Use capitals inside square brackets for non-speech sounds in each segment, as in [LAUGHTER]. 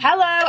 Hello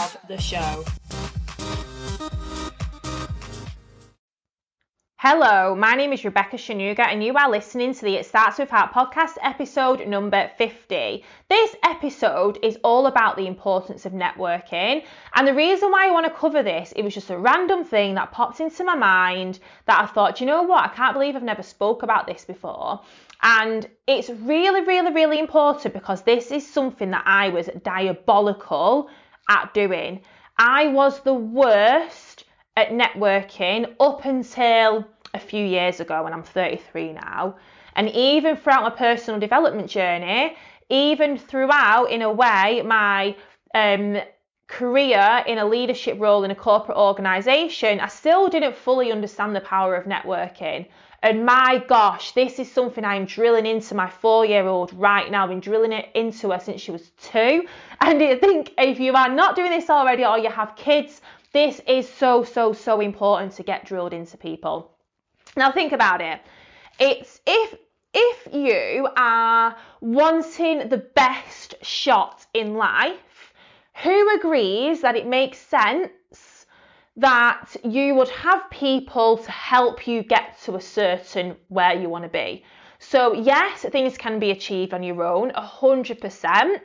of the show. Hello, my name is Rebecca Shanuga, and you are listening to the It Starts With Heart podcast, episode number 50. This episode is all about the importance of networking, and the reason why I want to cover this, it was just a random thing that popped into my mind that I thought, you know what, I can't believe I've never spoke about this before. And it's really, really, really important because this is something that I was diabolical at doing. I was the worst at networking up until a few years ago when I'm 33 now. And even throughout my personal development journey, even throughout, in a way, my um, career in a leadership role in a corporate organisation, I still didn't fully understand the power of networking. And my gosh, this is something I'm drilling into my four year old right now. I've been drilling it into her since she was two. And I think if you are not doing this already or you have kids, this is so, so, so important to get drilled into people. Now think about it. It's if if you are wanting the best shot in life, who agrees that it makes sense that you would have people to help you get to a certain where you want to be. So, yes, things can be achieved on your own, 100%,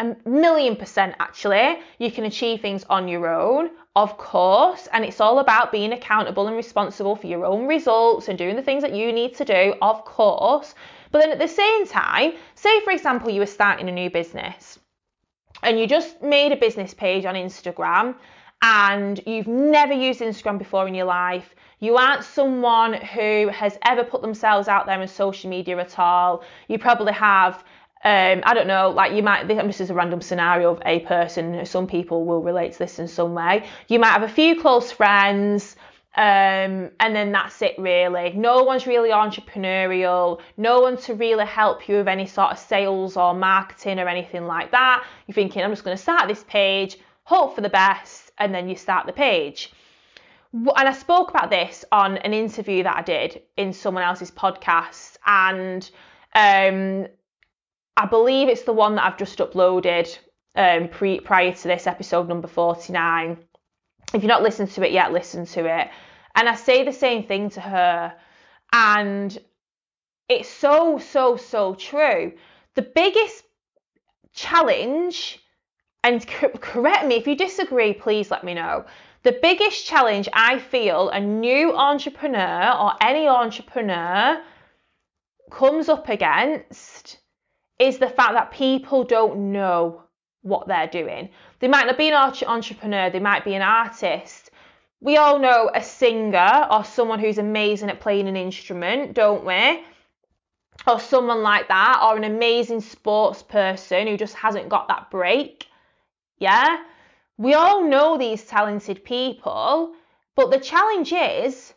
a million percent actually. You can achieve things on your own, of course, and it's all about being accountable and responsible for your own results and doing the things that you need to do, of course. But then at the same time, say for example, you were starting a new business and you just made a business page on Instagram and you've never used Instagram before in your life, you aren't someone who has ever put themselves out there in social media at all, you probably have. Um, I don't know, like you might, this is a random scenario of a person, some people will relate to this in some way. You might have a few close friends, um, and then that's it really. No one's really entrepreneurial, no one to really help you with any sort of sales or marketing or anything like that. You're thinking, I'm just going to start this page, hope for the best, and then you start the page. And I spoke about this on an interview that I did in someone else's podcast, and um, I believe it's the one that I've just uploaded um, pre- prior to this episode number 49. If you've not listened to it yet, listen to it. And I say the same thing to her, and it's so, so, so true. The biggest challenge and correct me if you disagree, please let me know. The biggest challenge I feel a new entrepreneur or any entrepreneur comes up against is the fact that people don't know what they're doing. They might not be an entrepreneur, they might be an artist. We all know a singer or someone who's amazing at playing an instrument, don't we? Or someone like that, or an amazing sports person who just hasn't got that break. Yeah? We all know these talented people, but the challenge is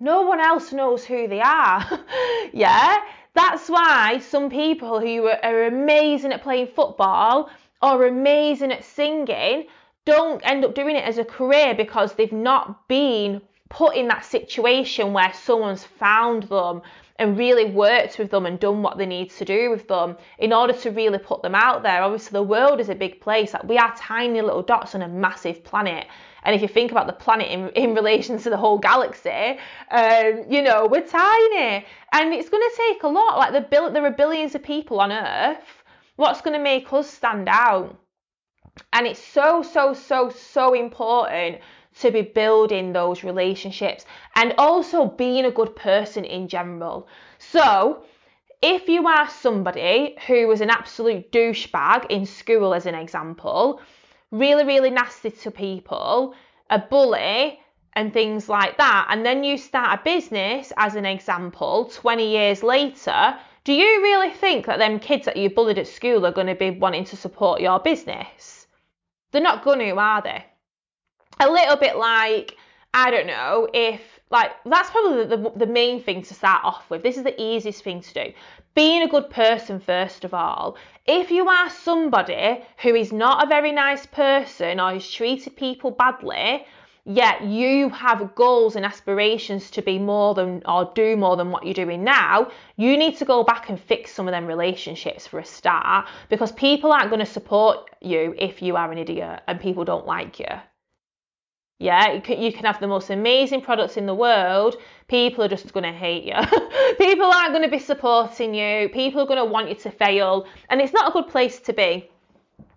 no one else knows who they are. [LAUGHS] yeah? That's why some people who are amazing at playing football or amazing at singing don't end up doing it as a career because they've not been put in that situation where someone's found them and really worked with them and done what they need to do with them in order to really put them out there. Obviously, the world is a big place. Like we are tiny little dots on a massive planet. And if you think about the planet in, [LAUGHS] in relation to the whole galaxy, um, you know, we're tiny. And it's going to take a lot. Like the, there are billions of people on Earth. What's going to make us stand out? And it's so, so, so, so important to be building those relationships and also being a good person in general. So, if you are somebody who was an absolute douchebag in school, as an example, really, really nasty to people, a bully, and things like that, and then you start a business, as an example, 20 years later, do you really think that them kids that you bullied at school are going to be wanting to support your business? They're not going to, are they? A little bit like, I don't know, if like that's probably the, the, main thing to start off with. This is the easiest thing to do. Being a good person, first of all. If you are somebody who is not a very nice person or has treated people badly, yet you have goals and aspirations to be more than or do more than what you're doing now, you need to go back and fix some of them relationships for a start because people aren't going to support you if you are an idiot and people don't like you. Yeah, you can, you can have the most amazing products in the world. People are just going to hate you. [LAUGHS] people aren't going to be supporting you. People are going to want you to fail. And it's not a good place to be.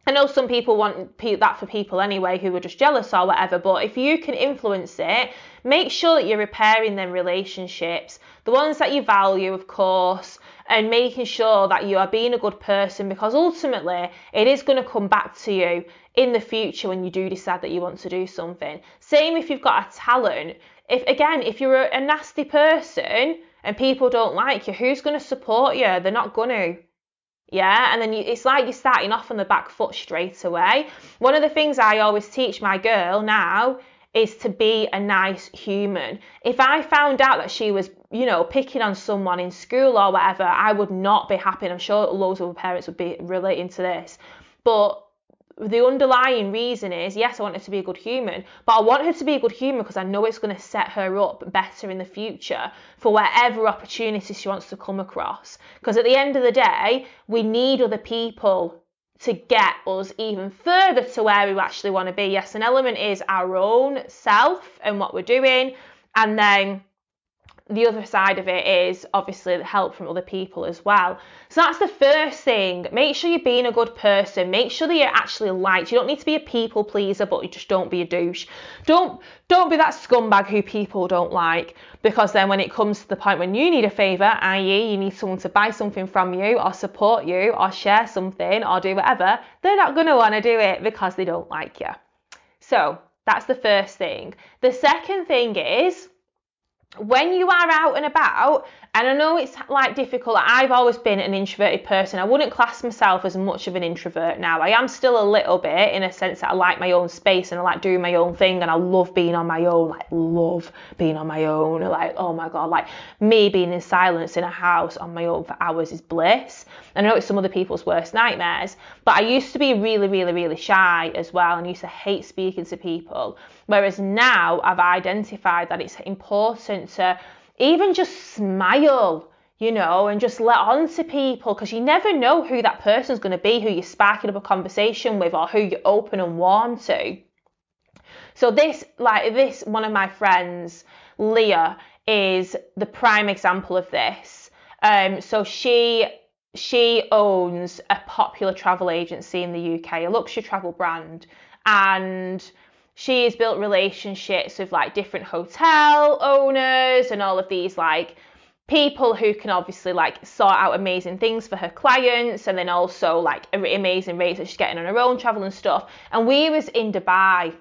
I know some people want that for people anyway who are just jealous or whatever, but if you can influence it, make sure that you're repairing them relationships, the ones that you value, of course, and making sure that you are being a good person because ultimately it is going to come back to you in the future when you do decide that you want to do something. Same if you've got a talent. If again, if you're a, nasty person and people don't like you, who's going to support you? They're not going to. Yeah, and then you, it's like you're starting off on the back foot straight away. One of the things I always teach my girl now is to be a nice human. If I found out that she was, you know, picking on someone in school or whatever, I would not be happy. I'm sure loads of parents would be relating to this. But the underlying reason is yes, I want her to be a good human, but I want her to be a good human because I know it's going to set her up better in the future for whatever opportunity she wants to come across. Because at the end of the day, we need other people to get us even further to where we actually want to be. Yes, an element is our own self and what we're doing, and then the other side of it is obviously the help from other people as well. So that's the first thing. Make sure you're being a good person. Make sure that you're actually liked. You don't need to be a people pleaser, but you just don't be a douche. Don't don't be that scumbag who people don't like. Because then when it comes to the point when you need a favour, i.e. you need someone to buy something from you or support you or share something or do whatever, they're not gonna want to do it because they don't like you. So that's the first thing. The second thing is when you are out and about, and I know it's like difficult, I've always been an introverted person. I wouldn't class myself as much of an introvert now. I am still a little bit in a sense that I like my own space and I like doing my own thing and I love being on my own, like love being on my own. Like, oh my god, like me being in silence in a house on my own for hours is bliss. I know it's some other people's worst nightmares, but I used to be really, really, really shy as well and used to hate speaking to people. Whereas now I've identified that it's important to even just smile, you know, and just let on to people because you never know who that person's going to be, who you're sparking up a conversation with, or who you're open and warm to. So this, like this, one of my friends, Leah, is the prime example of this. Um, so she she owns a popular travel agency in the UK, a luxury travel brand, and she has built relationships with like different hotel owners and all of these like people who can obviously like sort out amazing things for her clients and then also like amazing rates that she's getting on her own travel and stuff. And we was in dubai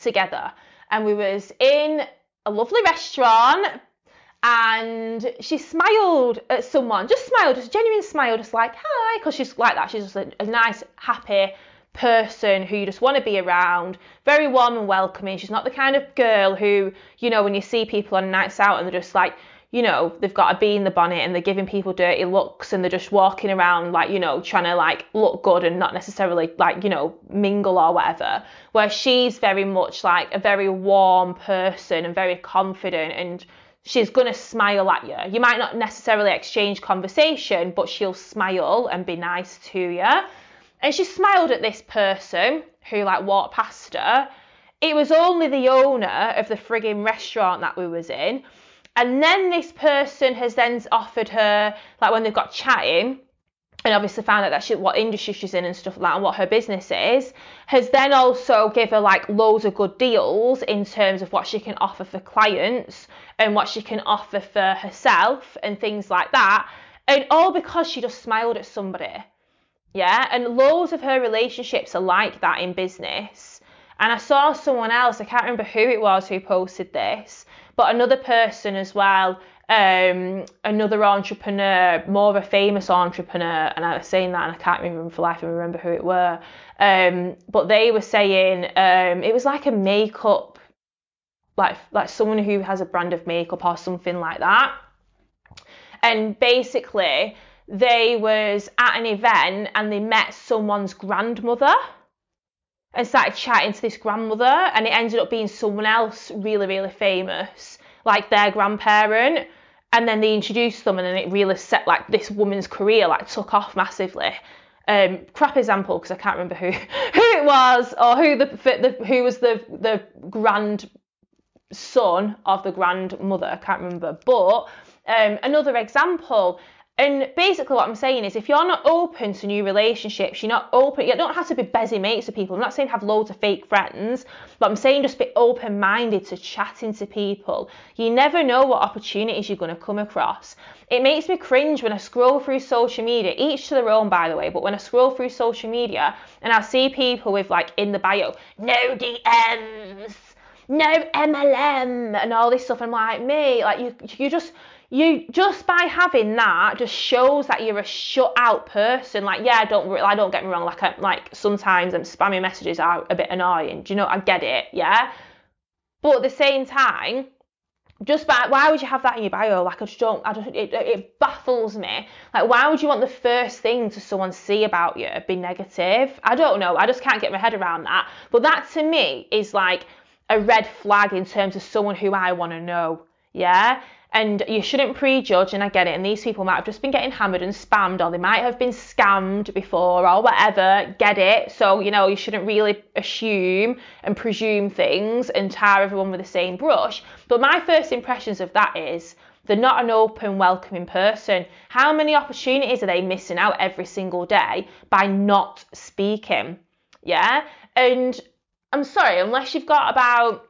together and we was in a lovely restaurant and she smiled at someone just smiled just genuine smile just like hi because she's like that. She's just a, a nice happy person who you just want to be around, very warm and welcoming. She's not the kind of girl who, you know, when you see people on nights out and they're just like, you know, they've got a bee in the bonnet and they're giving people dirty looks and they're just walking around like, you know, trying to like look good and not necessarily like, you know, mingle or whatever. Where she's very much like a very warm person and very confident and she's going to smile at you. You might not necessarily exchange conversation, but she'll smile and be nice to you. And she smiled at this person who like walked past her. It was only the owner of the frigging restaurant that we was in. And then this person has then offered her, like when they've got chatting, and obviously found out that she, what industry she's in and stuff like that and what her business is, has then also give her like loads of good deals in terms of what she can offer for clients and what she can offer for herself and things like that. And all because she just smiled at somebody. Yeah, and loads of her relationships are like that in business. And I saw someone else, I can't remember who it was who posted this, but another person as well um, another entrepreneur, more of a famous entrepreneur, and I was saying that and I can't remember for life and remember who it were. Um, but they were saying um, it was like a makeup, like like someone who has a brand of makeup or something like that. And basically, they was at an event and they met someone's grandmother and started chatting to this grandmother, and it ended up being someone else really really famous, like their grandparent. And then they introduced them and then it really set like this woman's career like took off massively. Um, crap example because I can't remember who [LAUGHS] who it was or who the, the who was the the grand son of the grandmother I can't remember. But um, another example and basically, what I'm saying is, if you're not open to new relationships, you're not open. You don't have to be busy mates with people. I'm not saying have loads of fake friends, but I'm saying just be open-minded to chatting to people. You never know what opportunities you're going to come across. It makes me cringe when I scroll through social media, each to their own, by the way. But when I scroll through social media and I see people with like in the bio, no DMs, no MLM, and all this stuff, I'm like, me, like you, you just you just by having that just shows that you're a shut out person. Like, yeah, don't I don't get me wrong. Like, I, like sometimes um, spammy messages are a bit annoying. Do you know? I get it, yeah. But at the same time, just by why would you have that in your bio? Like, I just don't. I just it, it baffles me. Like, why would you want the first thing to someone see about you be negative? I don't know. I just can't get my head around that. But that to me is like a red flag in terms of someone who I want to know. Yeah? And you shouldn't prejudge and I get it and these people might have just been getting hammered and spammed or they might have been scammed before or whatever get it? So you know you shouldn't really assume and presume things and tar everyone with the same brush. But my first impressions of that is they're not an open welcoming person. How many opportunities are they missing out every single day by not speaking? Yeah? And I'm sorry unless you've got about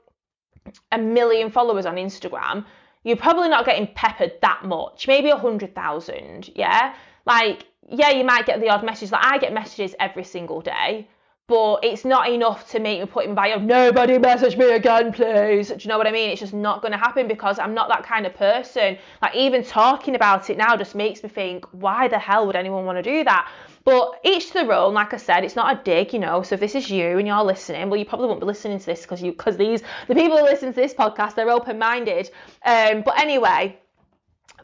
a million followers on Instagram you're probably not getting peppered that much, maybe a hundred thousand, yeah? Like, yeah, you might get the odd message. Like I get messages every single day, but it's not enough to make me put in bio, nobody message me again, please. Do you know what I mean? It's just not going to happen because I'm not that kind of person. Like, even talking about it now just makes me think, why the hell would anyone want to do that? But each to their own, like I said, it's not a dig, you know. So if this is you and you're listening, well, you probably won't be listening to this because you because these the people who listen to this podcast, they're open-minded. Um, but anyway,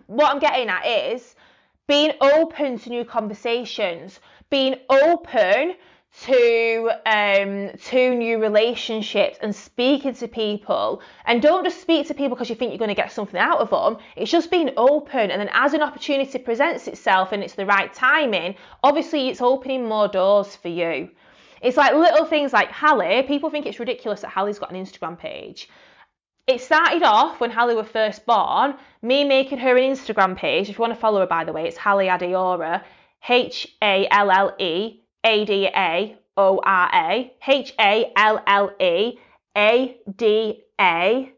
what I'm getting at is being open to new conversations, being open to um, to new relationships and speaking to people. And don't just speak to people because you think you're going to get something out of them it's just being open and then as an opportunity presents itself and it's the right timing obviously it's opening more doors for you. It's like little things like Halle people think it's ridiculous that Halle's got an Instagram page. It started off when Halle was first born me making her an Instagram page. If you want to follow her by the way it's Halle Adaora H A L L E a D A O R A, H A L L E A D A.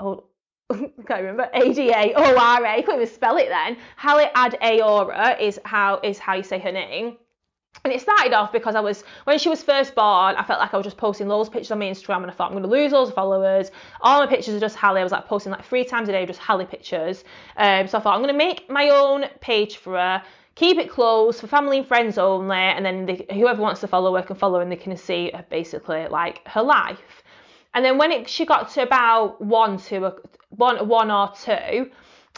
Oh, I [LAUGHS] can't remember. A D A O R A. Couldn't even spell it then. Halle Ad Aora is how is how you say her name. And it started off because I was, when she was first born, I felt like I was just posting loads of pictures on my Instagram and I thought I'm going to lose loads of followers. All my pictures are just Halle. I was like posting like three times a day, just Halle pictures. Um, so I thought I'm going to make my own page for her keep it closed for family and friends only, and then they, whoever wants to follow her can follow and they can see basically like her life. And then when it, she got to about one, two, one, one or two,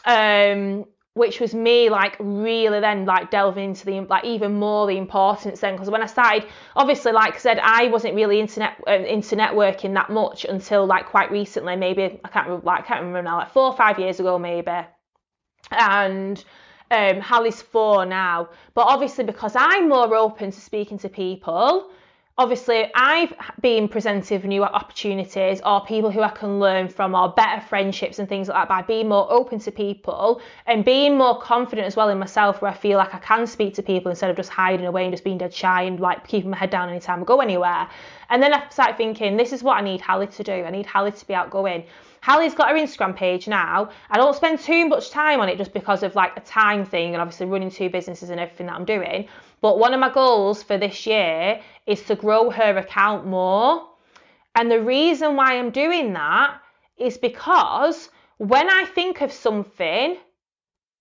um, which was me like really then like delving into the like even more the importance then because when I started obviously like I said I wasn't really internet uh, into networking that much until like quite recently maybe I can't remember like I can't remember now like four or five years ago maybe and um, Halle's four now. But obviously, because I'm more open to speaking to people, obviously I've been presented new opportunities or people who I can learn from or better friendships and things like that by being more open to people and being more confident as well in myself where I feel like I can speak to people instead of just hiding away and just being dead shy and like keeping my head down anytime I go anywhere. And then I started thinking, this is what I need Halle to do. I need Halle to be outgoing. Halle's got her Instagram page now. I don't spend too much time on it just because of like a time thing and obviously running two businesses and everything that I'm doing. But one of my goals for this year is to grow her account more. And the reason why I'm doing that is because when I think of something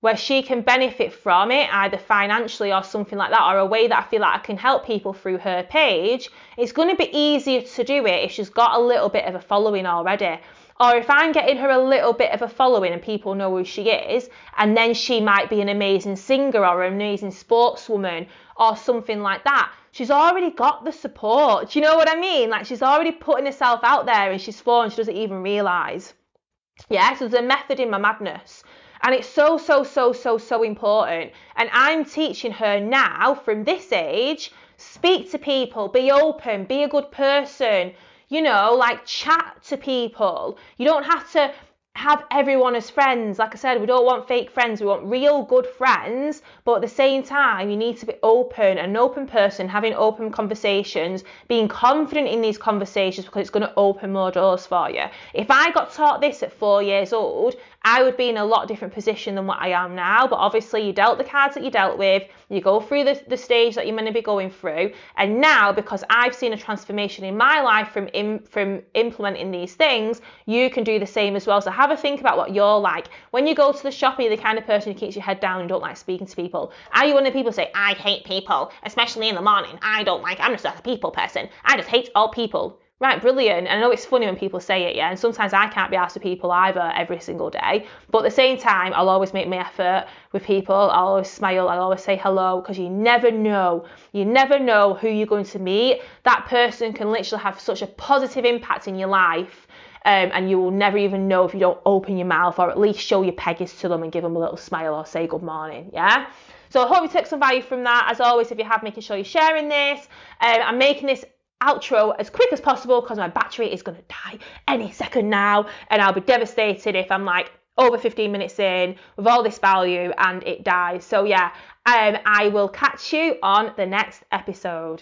where she can benefit from it, either financially or something like that, or a way that I feel like I can help people through her page, it's going to be easier to do it if she's got a little bit of a following already. Or if I'm getting her a little bit of a following and people know who she is, and then she might be an amazing singer or an amazing sportswoman or something like that, she's already got the support. Do you know what I mean? Like she's already putting herself out there and she's fallen, she doesn't even realise. Yeah, so there's a method in my madness. And it's so, so, so, so, so important. And I'm teaching her now from this age speak to people, be open, be a good person, you know, like chat to people. You don't have to have everyone as friends. Like I said, we don't want fake friends. We want real good friends. But at the same time, you need to be open, an open person, having open conversations, being confident in these conversations because it's going to open more doors for you. If I got taught this at four years old, I would be in a lot different position than what I am now. But obviously, you dealt the cards that you dealt with, you go through the, the stage that you're going to be going through. And now, because I've seen a transformation in my life from, in, from implementing these things, you can do the same as well. So have a think about what you're like. When you go to the shop, are you the kind of person who keeps your head down and don't like speaking to people? Are you one of the people who say, I hate people, especially in the morning? I don't like, I'm just a people person. I just hate all people. Right, brilliant. And I know it's funny when people say it, yeah, and sometimes I can't be asked to people either every single day. But at the same time, I'll always make my effort with people. I'll always smile, I'll always say hello because you never know. You never know who you're going to meet. That person can literally have such a positive impact in your life. Um, and you will never even know if you don't open your mouth or at least show your peggies to them and give them a little smile or say good morning. Yeah. So I hope you took some value from that. As always, if you have, making sure you're sharing this. Um, I'm making this outro as quick as possible because my battery is going to die any second now and I'll be devastated if I'm like over 15 minutes in with all this value and it dies. So yeah, um, I will catch you on the next episode.